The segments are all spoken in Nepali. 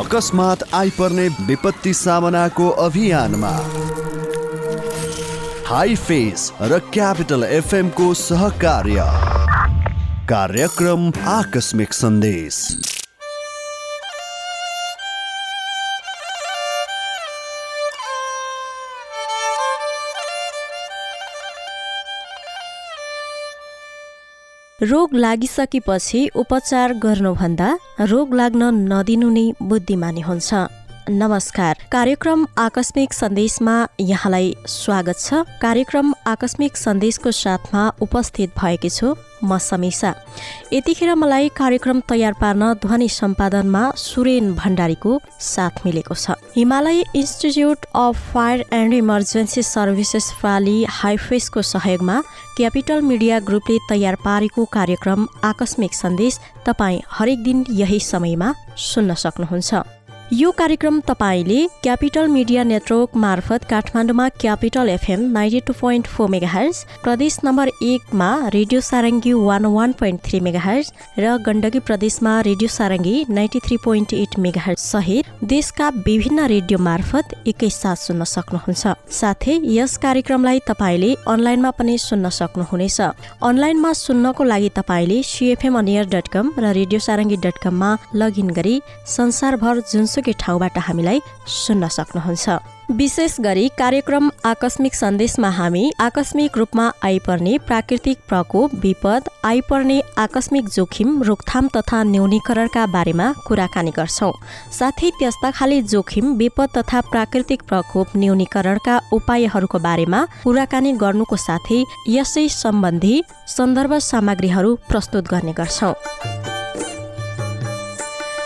अकस्मात आइपर्ने विपत्ति सामनाको अभियानमा। हाई फेस र क्यापिटल एफएमको सहकार्य। कार्यक्रम आकस्मिक सन्देश। रोग लागिसकेपछि उपचार गर्नुभन्दा रोग लाग्न नदिनु नै बुद्धिमानी हुन्छ। नमस्कार कार्यक्रम आकस्मिक सन्देशमा यहाँलाई स्वागत छ। कार्यक्रम आकस्मिक सन्देशको साथमा उपस्थित भएकी छु म समीसा। यतिखेर मलाई कार्यक्रम तयार पार्न ध्वनि सम्पादनमा सुरेन भण्डारीको साथ मिलेको छ। Himalaya institute of fire and emergency services प्राली हाइफेसको सहयोगमा क्यापिटल मिडिया ग्रुपले तयार पारेको कार्यक्रम आकस्मिक सन्देश तपाईँ हरेक दिन यही समयमा सुन्न सक्नुहुन्छ। यो कार्यक्रम तपाईँले क्यापिटल मिडिया नेटवर्क मार्फत काठमाडौँमा capital FM ninety two point four megahertz प्रदेश नम्बर एकमा radio Sarangi one one point three megahertz र गण्डकी प्रदेशमा radio Sarangi ninety three point eight megahertz सहित देशका विभिन्न रेडियो मार्फत एकैसाथ सुन्न सक्नुहुन्छ। साथै यस कार्यक्रमलाई तपाईँले अनलाइनमा पनि सुन्न सक्नुहुनेछ। अनलाइनमा सुन्नको लागि तपाईँले सिएफएम अनियर डट कम र रेडियो सारङ्गी डट कममा लगइन गरी संसारभर जुनसुकै ठाउँबाट हामीलाई सुन्न सक्नुहुन्छ। विशेष गरी कार्यक्रम आकस्मिक सन्देशमा हामी आकस्मिक रूपमा आइपर्ने प्राकृतिक प्रकोप विपद आइपर्ने आकस्मिक जोखिम रोकथाम तथा न्यूनीकरणका बारेमा कुराकानी गर्छौँ। साथै त्यस्ता खाली जोखिम विपद तथा प्राकृतिक प्रकोप न्यूनीकरणका उपायहरूको बारेमा कुराकानी गर्नुको साथै यसै सम्बन्धी सन्दर्भ सामग्रीहरू प्रस्तुत गर्ने गर्छौँ।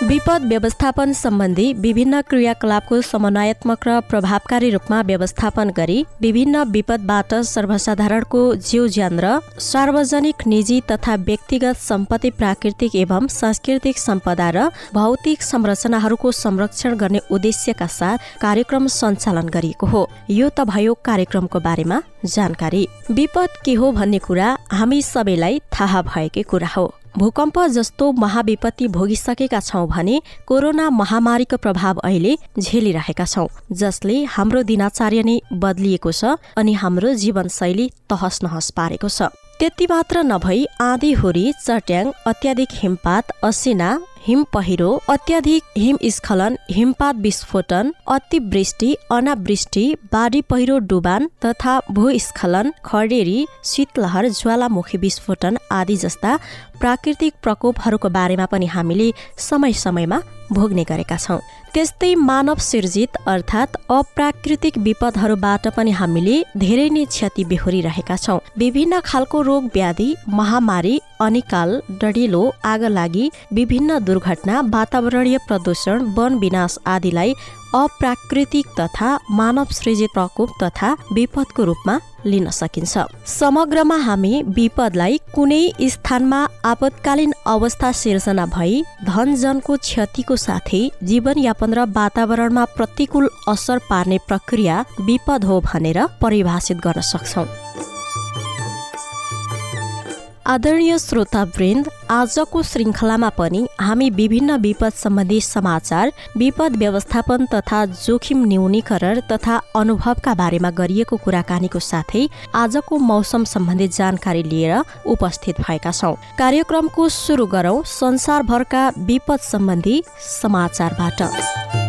विपद व्यवस्थापन सम्बन्धी विभिन्न क्रियाकलापको समन्वयात्मक र प्रभावकारी रूपमा व्यवस्थापन गरी विभिन्न विपदबाट सर्वसाधारणको जीव ज्यान र सार्वजनिक निजी तथा व्यक्तिगत सम्पत्ति प्राकृतिक एवं सांस्कृतिक सम्पदा र भौतिक संरचनाहरूको संरक्षण गर्ने उद्देश्यका साथ कार्यक्रम सञ्चालन गरिएको हो। यो त भयो कार्यक्रमको बारेमा जानकारी। विपद के हो भन्ने कुरा हामी सबैलाई थाहा भएकै कुरा हो। भूकम्प जस्तो महाविपत्ति भोगिसकेका छौँ भने कोरोना महामारीको प्रभाव अहिले झेलिरहेका छौँ जसले हाम्रो दिनाचार्य नै बदलिएको छ अनि हाम्रो जीवनशैली तहस नहस पारेको छ। त्यति मात्र नभई आँधी हुरी चट्याङ अत्याधिक हिमपात असिना हिम पहिरो अत्याधिक हिमस्खलन हिमपात विस्फोटन अतिवृष्टि अनावृष्टि बाढी पहिरो डुबान तथा भूस्खलन खडेरी शीतलहर ज्वालामुखी विस्फोटन आदि जस्ता प्राकृतिक प्रकोपहरूको बारेमा पनि हामीले समय समयमा भोग्ने गरेका छौँ। त्यस्तै मानव सिर्जित अर्थात् अप्राकृतिक विपदहरूबाट पनि हामीले धेरै नै क्षति बेहोरिरहेका छौँ। विभिन्न खालको रोग व्याधि महामारी अनिकाल डढिलो आगलागी विभिन्न दुर्घटना वातावरणीय प्रदूषण वन विनाश आदिलाई अप्राकृतिक तथा मानव सृजित प्रकोप तथा विपदको रूपमा लिन सकिन्छ। समग्रमा हामी विपदलाई कुनै स्थानमा आपतकालीन अवस्था सिर्जना भई धनजनको क्षतिको साथै जीवनयापन र वातावरणमा प्रतिकूल असर पार्ने प्रक्रिया विपद हो भनेर परिभाषित गर्न सक्छौँ। आदरणीय श्रोतावृन्द आजको श्रृङ्खलामा पनि हामी विभिन्न विपद सम्बन्धी समाचार विपद व्यवस्थापन तथा जोखिम न्यूनीकरण तथा अनुभवका बारेमा गरिएको कुराकानीको साथै आजको मौसम सम्बन्धी जानकारी लिएर उपस्थित भएका छौँ। कार्यक्रमको सुरु गरौँ संसारभरका विपद सम्बन्धी समाचारबाट।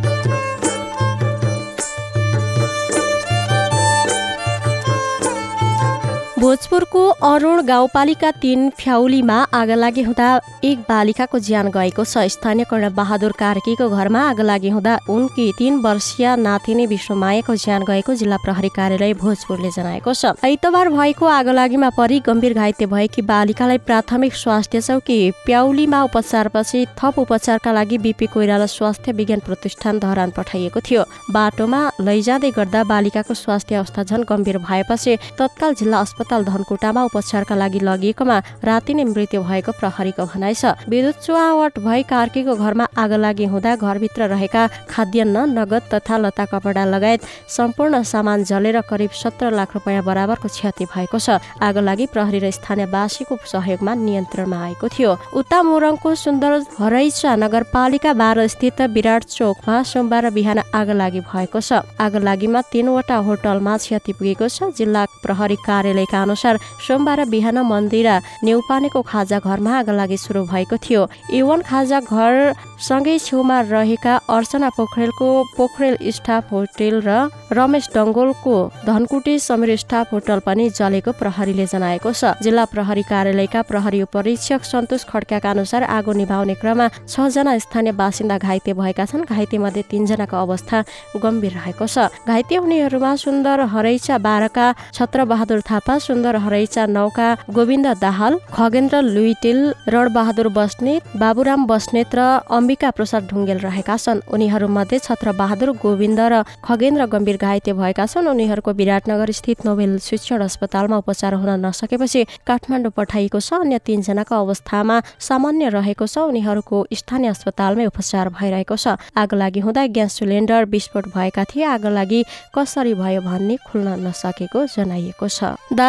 भोजपुरको अरुण गाउँपालिका तीन फ्याउलीमा आगलागी हुँदा एक बालिकाको ज्यान गएको छ। स्थानीय कर्ण बहादुर कार्कीको घरमा आगलागी हुँदा उनकी तीन वर्षीय नातिनी विश्वमायाको ज्यान गएको जिल्ला प्रहरी कार्यालय भोजपुरले जनाएको छ। आइतबार भएको आगलागीमा परि गम्भीर घाइते भएकी बालिकालाई प्राथमिक स्वास्थ्य चौकी प्याउलीमा उपचारपछि थप उपचारका लागि बिपी कोइराला स्वास्थ्य विज्ञान प्रतिष्ठान धरान पठाइएको थियो। बाटोमा लैजाँदै गर्दा बालिकाको स्वास्थ्य अवस्था झन गम्भीर भएपछि तत्काल जिल्ला अस्पताल अस्पताल धनकुटामा उपचारका लागि लगिएकोमा राति नै मृत्यु भएको प्रहरीको भनाइ छ। विद्युत चुहावट भई कार्कीको घरमा आगो लागि हुँदा घरभित्र रहेका खाद्यान्न नगद तथा लता कपडा लगायत सम्पूर्ण सामान जलेर करिब सत्र लाख रुपियाँ बराबरको क्षति भएको छ। आगो लागि प्रहरी र स्थानीयवासीको सहयोगमा नियन्त्रणमा आएको थियो। उता मोरङको सुन्दर हरैचा नगरपालिका बाह्र स्थित विराट चोकमा सोमबार बिहान आगो लागि भएको छ। आगो लागिमा तीनवटा होटलमा क्षति पुगेको छ। जिल्ला प्रहरी कार्यालयका अनुसार सोमबार बिहान मन्दिरा नेउपानेको खाजा घरमा आगो लागि सुरु भएको थियो। एवन खाजा घर सँगै छेउमा रहेका अर्चना पोखरेलको पोखरेल स्टाफ होटेल र रमेश डङ्गोलको धनकुटी समीर स्टाफ होटल पनि जलेको प्रहरीले जनाएको छ। जिल्ला प्रहरी कार्यालयका प्रहरी उपरीक्षक सन्तोष खड्काका अनुसार आगो निभाउने क्रममा छजना स्थानीय बासिन्दा घाइते भएका छन्। घाइते मध्ये तीनजनाको अवस्था गम्भीर रहेको छ। घाइते हुनेहरूमा सुन्दर हरैचा बाह्रका छत्रबहादुर थापा सुन्दर हरैचा नौका गोविन्द दाहाल खगेन्द्र लुइटेल रणबहादुर बस्नेत बाबुराम बस्नेत र अम्बिका प्रसाद ढुङ्गेल रहेका छन्। उनीहरूमध्ये छत्रबहादुर गोविन्द र खगेन्द्र गम्भीर घाइते भएका छन्। उनीहरूको विराटनगर स्थित नोबेल शिक्षण अस्पतालमा उपचार हुन नसकेपछि काठमाडौँ पठाइएको छ। अन्य तीनजनाको अवस्थामा सामान्य रहेको छ। उनीहरूको स्थानीय अस्पतालमै उपचार भइरहेको छ। आगो लागि हुँदा ग्यास सिलिन्डर विस्फोट भएका थिए। आगो लागि कसरी भयो भन्ने खुल्न नसकेको जनाइएको छ।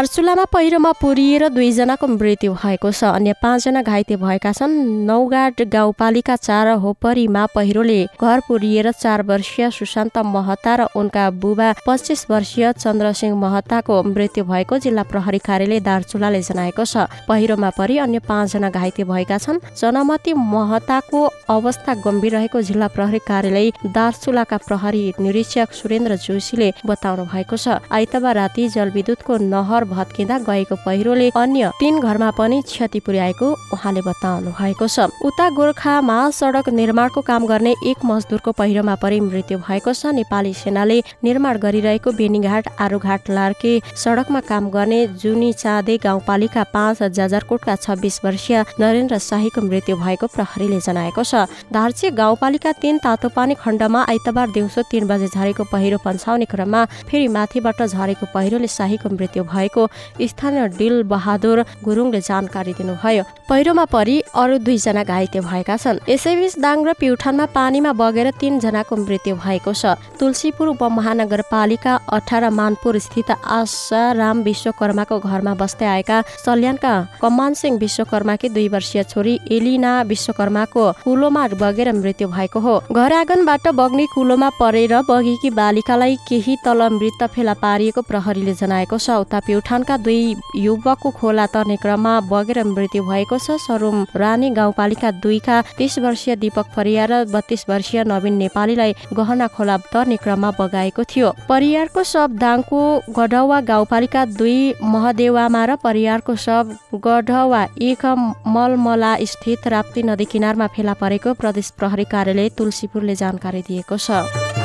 दार्चुलामा पहिरोमा पुरिएर दुईजनाको मृत्यु भएको छ। अन्य पाँचजना घाइते भएका छन्। नौगाड गाउँपालिका चार होपरीमा पहिरोले घर पुरिएर चार वर्षीय सुशान्त महता र उनका बुबा पच्चिस वर्षीय चन्द्रसिंह महताको मृत्यु भएको जिल्ला प्रहरी कार्यालय दार्चुलाले जनाएको छ। पहिरोमा परि अन्य पाँचजना घाइते भएका छन्। जनमती महताको अवस्था गम्भीर रहेको जिल्ला प्रहरी कार्यालय दार्चुलाका प्रहरी निरीक्षक सुरेन्द्र जोशीले बताउनु भएको छ। आइतबार राति जलविद्युतको नहर भत्किँदा गएको पहिरोले अन्य तीन घरमा पनि क्षति पुर्याएको उहाँले बताउनु भएको छ। उता गोर्खामा सडक निर्माणको काम गर्ने एक मजदुरको पहिरोमा परि मृत्यु भएको छ। नेपाली सेनाले निर्माण गरिरहेको बेनीघाट आरुघाट लार्के सडकमा काम गर्ने जुनी चाँदे गाउँपालिका पाँच जाजरकोटका छब्बिस वर्षीय नरेन्द्र शाहीको मृत्यु भएको प्रहरीले जनाएको छ। धार्चे गाउँपालिका तीन तातोपानी खण्डमा आइतबार दिउँसो तीन बजे झरेको पहिरो पन्छाउने क्रममा फेरि माथिबाट झरेको पहिरोले शाहीको मृत्यु भएको स्थानीय डिल बहादुर गुरुङले जानकारी दिनुभयो। पहिरोमा परि अरू दुईजना घाइते भएका छन्। यसैबीच दाङ र प्युठानमा पानीमा बगेर तीनजनाको मृत्यु भएको छ। तुलसीपुर उपमहानगरपालिका अठार मानपुर स्थित आशा राम विश्वकर्माको घरमा बस्दै आएका सल्यानका कमान सिंह विश्वकर्माकी दुई वर्षीय छोरी एलिना विश्वकर्माको कुलोमा बगेर मृत्यु भएको हो। घर आँगनबाट बग्ने कुलोमा परेर बगेकी बालिकालाई केही तल मृत फेला पारिएको प्रहरीले जनाएको छ। उता प्युठानका दुई युवकको खोला तर्ने क्रममा बगेर मृत्यु भएको छ। सरुम रानी गाउँपालिका दुईका तीस वर्षीय दीपक परियार र बत्तीस वर्षीय नवीन नेपालीलाई गहना खोला तर्ने क्रममा बगाएको थियो। परियारको शव दाङको गढवा गाउँपालिका दुई महदेवामा र परियारको शव गढवा एक मलमला स्थित राप्ती नदी किनारमा फेला परेको प्रदेश प्रहरी कार्यालय तुलसीपुरले जानकारी दिएको छ।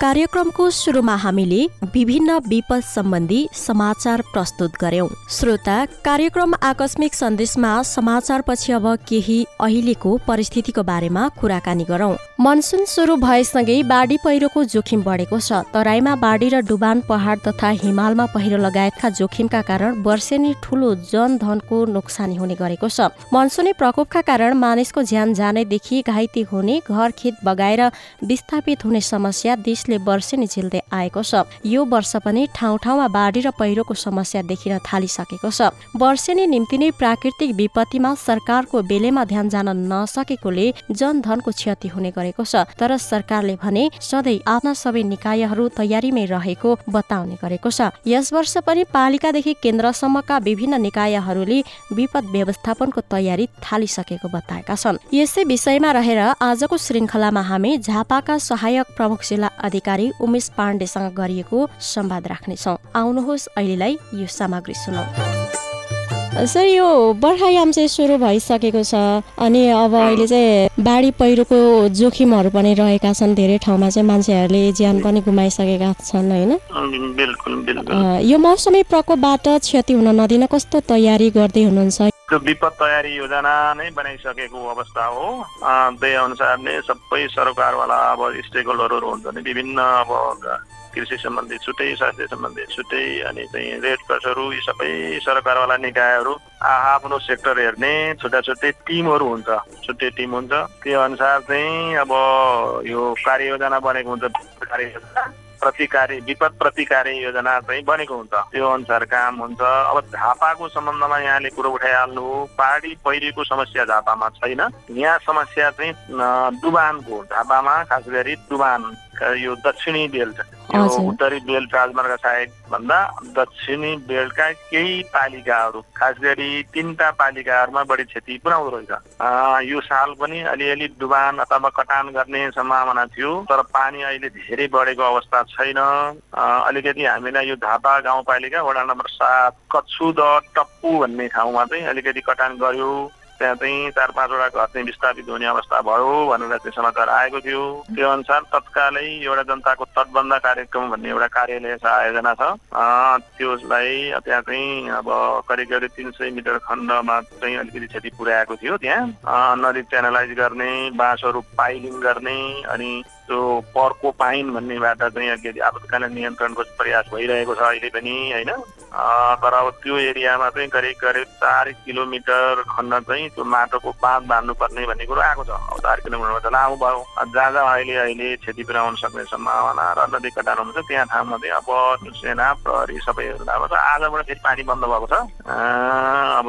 कार्यक्रमको सुरुमा हामीले विभिन्न विपद सम्बन्धी समाचार प्रस्तुत गर्यौं। श्रोता कार्यक्रम आकस्मिक सन्देशमा समाचारपछि अब केही अहिलेको परिस्थितिको बारेमा कुराकानी गरौं। मनसुन सुरु भएसँगै बाढी पहिरोको जोखिम बढेको छ। तराईमा बाढी र डुबान पहाड तथा हिमालमा पहिरो लगायतका जोखिमका कारण वर्षेनी ठूलो जनधनको नोक्सानी हुने गरेको छ। मनसुनी प्रकोपका कारण मानिसको ज्यान जानेदेखि घाइते हुने घर खेत बगाएर विस्थापित हुने समस्या देश देशले वर्षेनी झेल्दै आएको छ। यो वर्ष पनि ठाउँ ठाउँमा बाढी र पहिरोको समस्या देखिन थालिसकेको छ। वर्षेनी निम्ति नै प्राकृतिक विपत्तिमा सरकारको बेलेमा ध्यान जान नसकेकोले जनधनको क्षति हुने गरेको छ। तर सरकारले भने सधैँ आफ्ना सबै निकायहरू तयारीमै रहेको बताउने गरेको छ। यस वर्ष पनि पालिकादेखि केन्द्रसम्मका विभिन्न निकायहरूले विपद व्यवस्थापनको तयारी थालिसकेको बताएका छन्। यसै विषयमा रहेर आजको श्रृङ्खलामा हामी झापाका सहायक प्रमुख जिल्ला अधिकारी उमेश पाण्डेसँग गरिएको संवाद राख्नेछौँ। आउनुहोस् अहिलेलाई यो सामग्री सुनौ। सर यो बर्खायाम चाहिँ सुरु भइसकेको छ अनि अब अहिले चाहिँ बाढी पहिरोको जोखिमहरू पनि रहेका छन्। धेरै ठाउँमा चाहिँ मान्छेहरूले ज्यान पनि गुमाइसकेका छन् होइन? यो मौसमी प्रकोपबाट क्षति हुन नदिन कस्तो तयारी गर्दै हुनुहुन्छ? त्यो विपद तयारी योजना नै बनाइसकेको अवस्था हो त्यही अनुसार नै सबै सरकारवाला अब स्टेक होल्डरहरू हुन्छ नि विभिन्न अब कृषि सम्बन्धी छुट्टै स्वास्थ्य सम्बन्धी छुट्टै अनि चाहिँ रेड क्रसहरू यी सबै सरकारवाला निकायहरू आफ्नो सेक्टर हेर्ने छुट्टा छुट्टै टिमहरू हुन्छ छुट्टै टिम हुन्छ त्यो अनुसार चाहिँ अब यो कार्ययोजना बनेको हुन्छ कार्ययोजना प्रतिकारी विपद प्रतिकारी योजना चाहिँ बनेको हुन्छ। त्यो अनुसार काम हुन्छ। अब झापाको सम्बन्धमा यहाँले कुरो उठाइहाल्नु पहाडी पहिरोको समस्या झापामा छैन। यहाँ समस्या चाहिँ डुबानको झापामा खास गरी डुबान यो दक्षिणी बेल्ट यो उत्तरी बेल्ट राजमार्ग साइड भन्दा दक्षिणी बेल्टका केही पालिकाहरू खास गरी तिनवटा पालिकाहरूमा बढी क्षति पुऱ्याउँदो रहेछ यो साल पनि अलिअलि डुबान अथवा कटान गर्ने सम्भावना थियो तर पानी अहिले धेरै बढेको अवस्था छैन अलिकति हामीलाई यो धापा गाउँपालिका वडा नम्बर सात कच्छुद टप्पु भन्ने ठाउँमा चाहिँ अलिकति कटान गर्यो त्यहाँ चाहिँ चार पाँचवटा घर चाहिँ विस्थापित हुने अवस्था भयो भनेर चाहिँ समाचार आएको थियो त्यो अनुसार तत्कालै एउटा जनताको तटबन्ध कार्यक्रम भन्ने एउटा कार्यालय छ आयोजना छ त्यसलाई त्यहाँ चाहिँ अब करिब करिब तिन सय मिटर खण्डमा चाहिँ अलिकति क्षति पुर्याएको थियो त्यहाँ नदी च्यानलाइज गर्ने बाँसहरू पाइलिङ गर्ने अनि त्यो पर्को पाइन भन्नेबाट चाहिँ अलिकति आपतकालीन नियन्त्रणको प्रयास भइरहेको छ अहिले पनि होइन तर अब त्यो एरियामा चाहिँ करिब करिब चार किलोमिटर खण्ड चाहिँ त्यो माटोको बाँध बाँध्नुपर्ने भन्ने कुरो आएको छ। अब चार किलोमिटरमा त लामो भयो। जहाँ जहाँ अहिले अहिले क्षति पुर्याउन सक्ने सम्भावना र नदी कटान हुन्छ त्यहाँ ठाउँमा चाहिँ अब सेना प्रहरी सबैहरू छ आजबाट फेरि पानी बन्द भएको छ।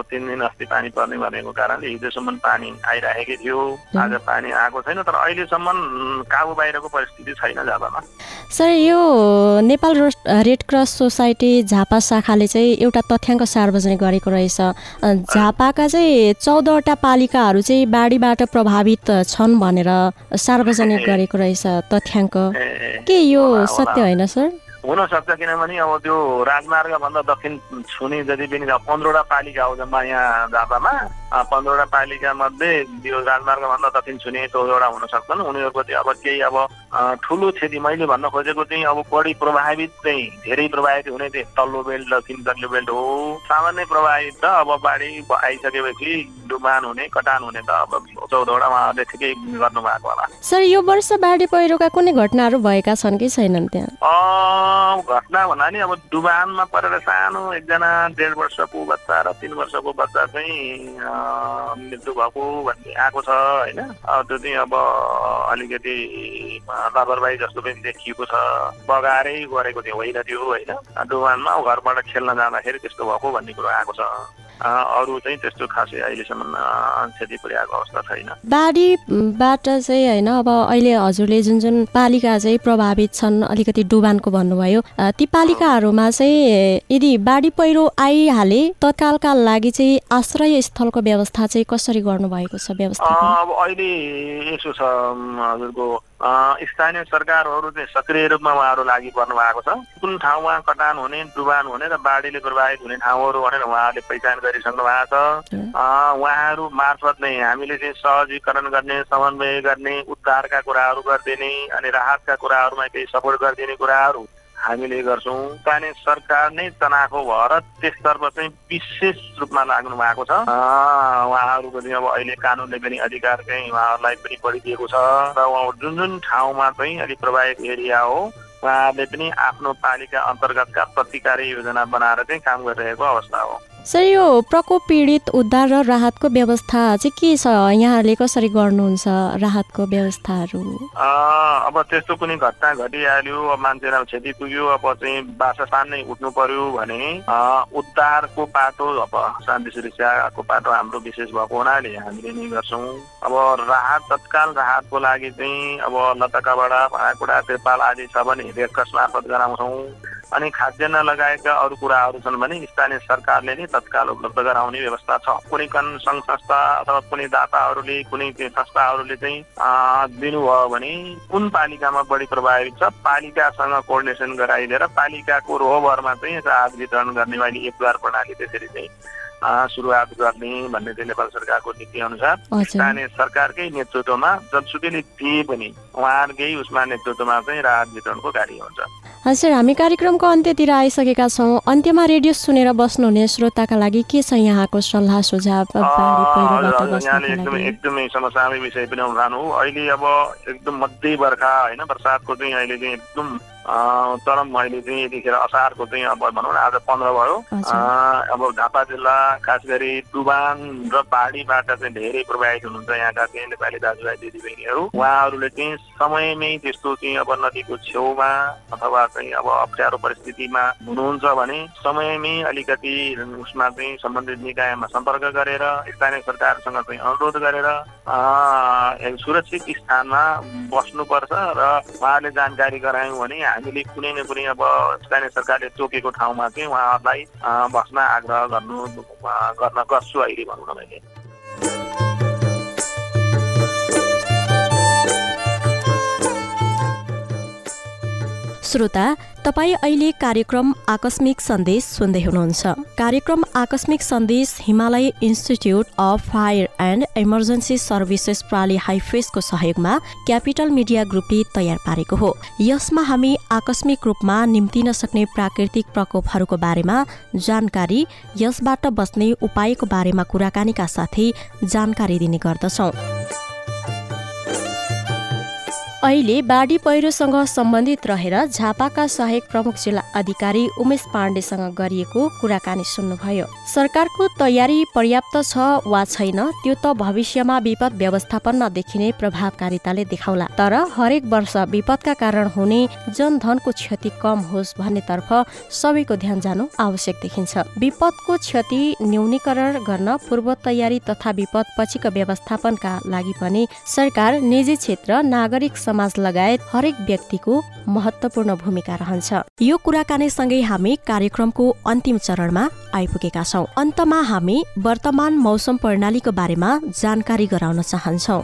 अब तिन दिन अस्ति पानी पर्ने भनेको कारणले हिजोसम्म पानी आइरहेकै थियो। आज पानी आएको छैन तर अहिलेसम्म काबु बाहिरको परिस्थिति छैन झापामा। सर यो Nepal red cross society Jhapa शाखाले चाहिँ एउटा तथ्याङ्क सार्वजनिक गरेको रहेछ। झापाका चाहिँ चौधवटा पालिकाहरू चाहिँ बाढीबाट प्रभावित छन् भनेर सार्वजनिक गरेको रहेछ तथ्याङ्क। के यो सत्य होइन सर? हुनसक्छ किनभने अब त्यो राजमार्गभन्दा दक्षिण छुने जति पनि पन्ध्रवटा पालिका हो जम्मा यहाँ झापामा। पन्ध्रवटा पालिका मध्ये यो राजमार्गभन्दा दक्षिण छुने चौधवटा हुन सक्छन्। उनीहरूको चाहिँ अब केही अब ठुलो क्षति मैले भन्न खोजेको चाहिँ अब बढी प्रभावित चाहिँ धेरै प्रभावित हुने चाहिँ तल्लो बेल्ट दक्षिण तल्लो बेल्ट हो। सामान्य प्रभावित त अब बाढी आइसकेपछि डुबान हुने कटान हुने त अब चौधवटा उहाँहरूले ठिकै गर्नु भएको होला। सर यो वर्ष बाढी पहिरोका कुनै घटनाहरू भएका छन् कि छैनन् त्यहाँ? घटना भन्दा नि अब डुबानमा परेर सानो एकजना डेढ वर्षको बच्चा र तिन वर्षको बच्चा चाहिँ मृत्यु भएको भन्ने आएको छ होइन? त्यो चाहिँ अब अलिकति लापरवाही जस्तो पनि देखिएको छ। बगाएरै गरेको थियो होइन त्यो होइन? डुबानमा घरबाट खेल्न जाँदाखेरि त्यस्तो भएको भन्ने कुरो आएको छ। अरू चाहिँ त्यस्तो खासै अहिलेसम्म क्षति पुर्याएको अवस्था छैन। बाढीबाट चाहिँ होइन अब अहिले हजुरले जुन जुन पालिका चाहिँ प्रभावित छन् अलिकति डुबानको भन्नुभयो ती पालिकाहरूमा चाहिँ यदि बाढी पहिरो आइहाले तत्कालका लागि चाहिँ आश्रय स्थलको व्यवस्था चाहिँ कसरी गर्नुभएको छ व्यवस्था अब अहिले यसो छ हजुरको स्थानीय सरकारहरू चाहिँ सक्रिय रूपमा उहाँहरू लागि पर्नु भएको छ। कुन ठाउँमा कटान हुने डुबान हुने र बाढीले प्रभावित हुने ठाउँहरू भनेर उहाँहरूले पहिचान गरिसक्नु भएको छ। उहाँहरू मार्फत नै हामीले चाहिँ सहजीकरण गर्ने समन्वय गर्ने उद्धारका कुराहरू गरिदिने अनि राहतका कुराहरूमा केही सपोर्ट गरिदिने कुराहरू हामीले गर्छौँ स्थानीय सरकार नै तनाखो भएर त्यसतर्फ चाहिँ विशेष रूपमा लाग्नु भएको छ। उहाँहरूको चाहिँ अब अहिले कानुनले पनि अधिकार चाहिँ उहाँहरूलाई पनि बढिदिएको छ र उहाँ जुन जुन ठाउँमा चाहिँ अलिक प्रभावित एरिया हो उहाँहरूले पनि आफ्नो पालिका अन्तर्गतका प्रतिकारी योजना बनाएर चाहिँ काम गरिरहेको अवस्था हो। सर यो प्रकोप पीडित उद्धार र राहतको व्यवस्था चाहिँ के छ? यहाँहरूले कसरी गर्नुहुन्छ राहतको व्यवस्थाहरू? अब त्यस्तो कुनै घटना घटिहाल्यो अब मान्छेलाई क्षति पुग्यो अब चाहिँ बासस्थान नै उठ्नु पर्यो भने उद्धारको पाटो अब शान्ति सुरक्षाको पाटो हाम्रो विशेष भएको हुनाले हामीले नै गर्छौँ। अब राहत तत्काल राहतको लागि चाहिँ अब लतकाबाट भाँडाकुँडा त्रिपाल आदि छ भने रेडक्रस मार्फत गराउँछौँ। अनि खाद्यान्न लगायतका अरू कुराहरू छन् भने स्थानीय सरकारले नै तत्काल उपलब्ध गराउने व्यवस्था छ। कुनै कन सङ्घ संस्था अथवा कुनै दाताहरूले कुनै संस्थाहरूले चाहिँ दिनुभयो भने कुन पालिकामा बढी प्रभावित छ पालिकासँग कोर्डिनेसन गराइदिएर पालिकाको रोहबरमा चाहिँ राहत वितरण गर्ने अहिले एकद्वार प्रणाली त्यसरी चाहिँ सुरुवात गर्ने भन्ने चाहिँ नेपाल सरकारको नीति अनुसार स्थानीय सरकारकै नेतृत्वमा जनसुकैले दिए पनि उहाँहरूकै उसमा नेतृत्वमा चाहिँ राहत वितरणको कार्य हुन्छ। हजुर हामी कार्यक्रमको अन्त्यतिर आइसकेका छौँ। अन्त्यमा रेडियो सुनेर बस्नुहुने श्रोताका लागि के छ यहाँको सल्लाह सुझाव यहाँले एकदमै एकदमै समसामयिक विषय पनि उठाउनु हो। अहिले अब एकदम मध्य बर्खा होइन बर्सातको चाहिँ अहिले चाहिँ एकदम चरम अहिले चाहिँ यतिखेर असारको चाहिँ अब भनौँ न आज पन्ध्र भयो। अब झापा जिल्ला खास गरी डुबान र पहाडीबाट चाहिँ धेरै प्रभावित हुनुहुन्छ यहाँका चाहिँ नेपाली दाजुभाइ दिदीबहिनीहरू। उहाँहरूले चाहिँ समयमै त्यस्तो चाहिँ अब नदीको छेउमा अथवा चाहिँ अब अप्ठ्यारो परिस्थितिमा हुनुहुन्छ भने समयमै अलिकति उसमा चाहिँ सम्बन्धित निकायमा सम्पर्क गरेर स्थानीय सरकारसँग चाहिँ अनुरोध गरेर सुरक्षित स्थानमा बस्नुपर्छ र उहाँहरूले जानकारी गरायौँ भने हामीले कुनै न कुनै अब स्थानीय सरकारले तोकेको ठाउँमा चाहिँ उहाँहरूलाई बस्न आग्रह गर्नु गर्न गर्छु अहिले भनौँ न मैले। श्रोता तपाईँ अहिले कार्यक्रम आकस्मिक सन्देश सुन्दै हुनुहुन्छ। कार्यक्रम आकस्मिक सन्देश Himalaya institute of fire and emergency services प्राली हाइफेसको सहयोगमा क्यापिटल मिडिया ग्रुपले तयार पारेको हो। यसमा हामी आकस्मिक रूपमा निम्तिन सक्ने प्राकृतिक प्रकोपहरूको बारेमा जानकारी यसबाट बस्ने उपायको बारेमा कुराकानीका साथै जानकारी दिने गर्दछौँ। अहिले बाढी पहिरोसँग सम्बन्धित रहेर झापाका सहायक प्रमुख जिल्ला अधिकारी उमेश पाण्डेसँग गरिएको कुराकानी सुन्नुभयो। सरकारको तयारी पर्याप्त छ वा छैन त्यो त भविष्यमा विपद व्यवस्थापनमा देखिने प्रभावकारिताले देखाउला। तर हरेक वर्ष विपदका कारण हुने जनधनको क्षति कम होस् भन्नेतर्फ सबैको ध्यान जानु आवश्यक देखिन्छ। विपदको क्षति न्यूनीकरण गर्न पूर्व तयारी तथा विपद पछिको व्यवस्थापनका लागि पनि सरकार निजी क्षेत्र नागरिक समाज लगायत हरेक व्यक्तिको महत्वपूर्ण भूमिका रहन्छ। यो कुराकानीसँगै हामी कार्यक्रमको अन्तिम चरणमा आइपुगेका छौँ। अन्तमा हामी वर्तमान मौसम प्रणालीको बारेमा जानकारी गराउन चाहन्छौ।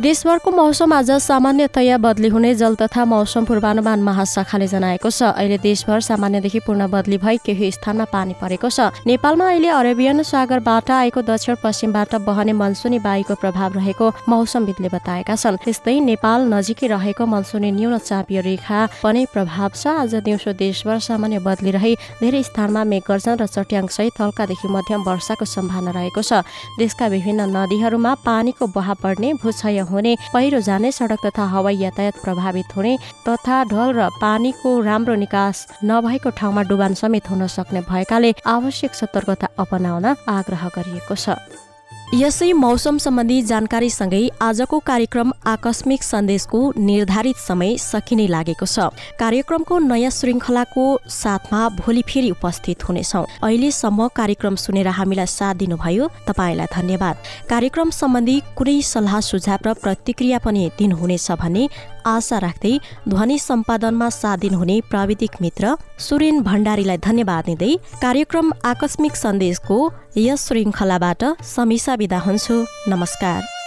देशभरको मौसम आज सामान्यतया बदली हुने जल तथा मौसम पूर्वानुमान महाशाखाले जनाएको छ। अहिले देशभर सामान्यदेखि पूर्ण बदली भई केही स्थानमा पानी परेको छ। नेपालमा अहिले अरेबियन सागरबाट आएको दक्षिण पश्चिमबाट बहने मनसुनी वायुको प्रभाव रहेको मौसमविदले बताएका छन्। त्यस्तै नेपाल नजिकै रहेको मनसुनी न्यून चापियो रेखा पनि प्रभाव छ। आज दिउँसो देशभर सामान्य बदली रही धेरै स्थानमा मेघगर्जन र चट्याङसहित हल्कादेखि मध्यम वर्षाको सम्भावना रहेको छ। देशका विभिन्न नदीहरूमा पानीको बहाव बढ्ने भूक्षय हुने पहिरो जाने सडक तथा हवाई यातायात प्रभावित हुने तथा ढल र पानीको राम्रो निकास नभएको ठाउँमा डुबान समेत हुन सक्ने भएकाले आवश्यक सतर्कता अपनाउन आग्रह गरिएको छ। यसै मौसम सम्बन्धी जानकारीसँगै आजको कार्यक्रम आकस्मिक सन्देशको निर्धारित समय सकिने लागेको छ। कार्यक्रमको नयाँ श्रृङ्खलाको साथमा भोलि फेरि उपस्थित हुनेछौ। अहिलेसम्म कार्यक्रम सुनेर हामीलाई साथ दिनुभयो तपाईँलाई धन्यवाद। कार्यक्रम सम्बन्धी कुनै सल्लाह सुझाव र प्रतिक्रिया पनि दिनुहुनेछ भने आशा राख्दै ध्वनि सम्पादनमा साथ दिनुहुने प्राविधिक मित्र सुरेन भण्डारीलाई धन्यवाद दिँदै कार्यक्रम आकस्मिक सन्देशको यस श्रृङ्खलाबाट समीसा विदा हुन्छु। नमस्कार।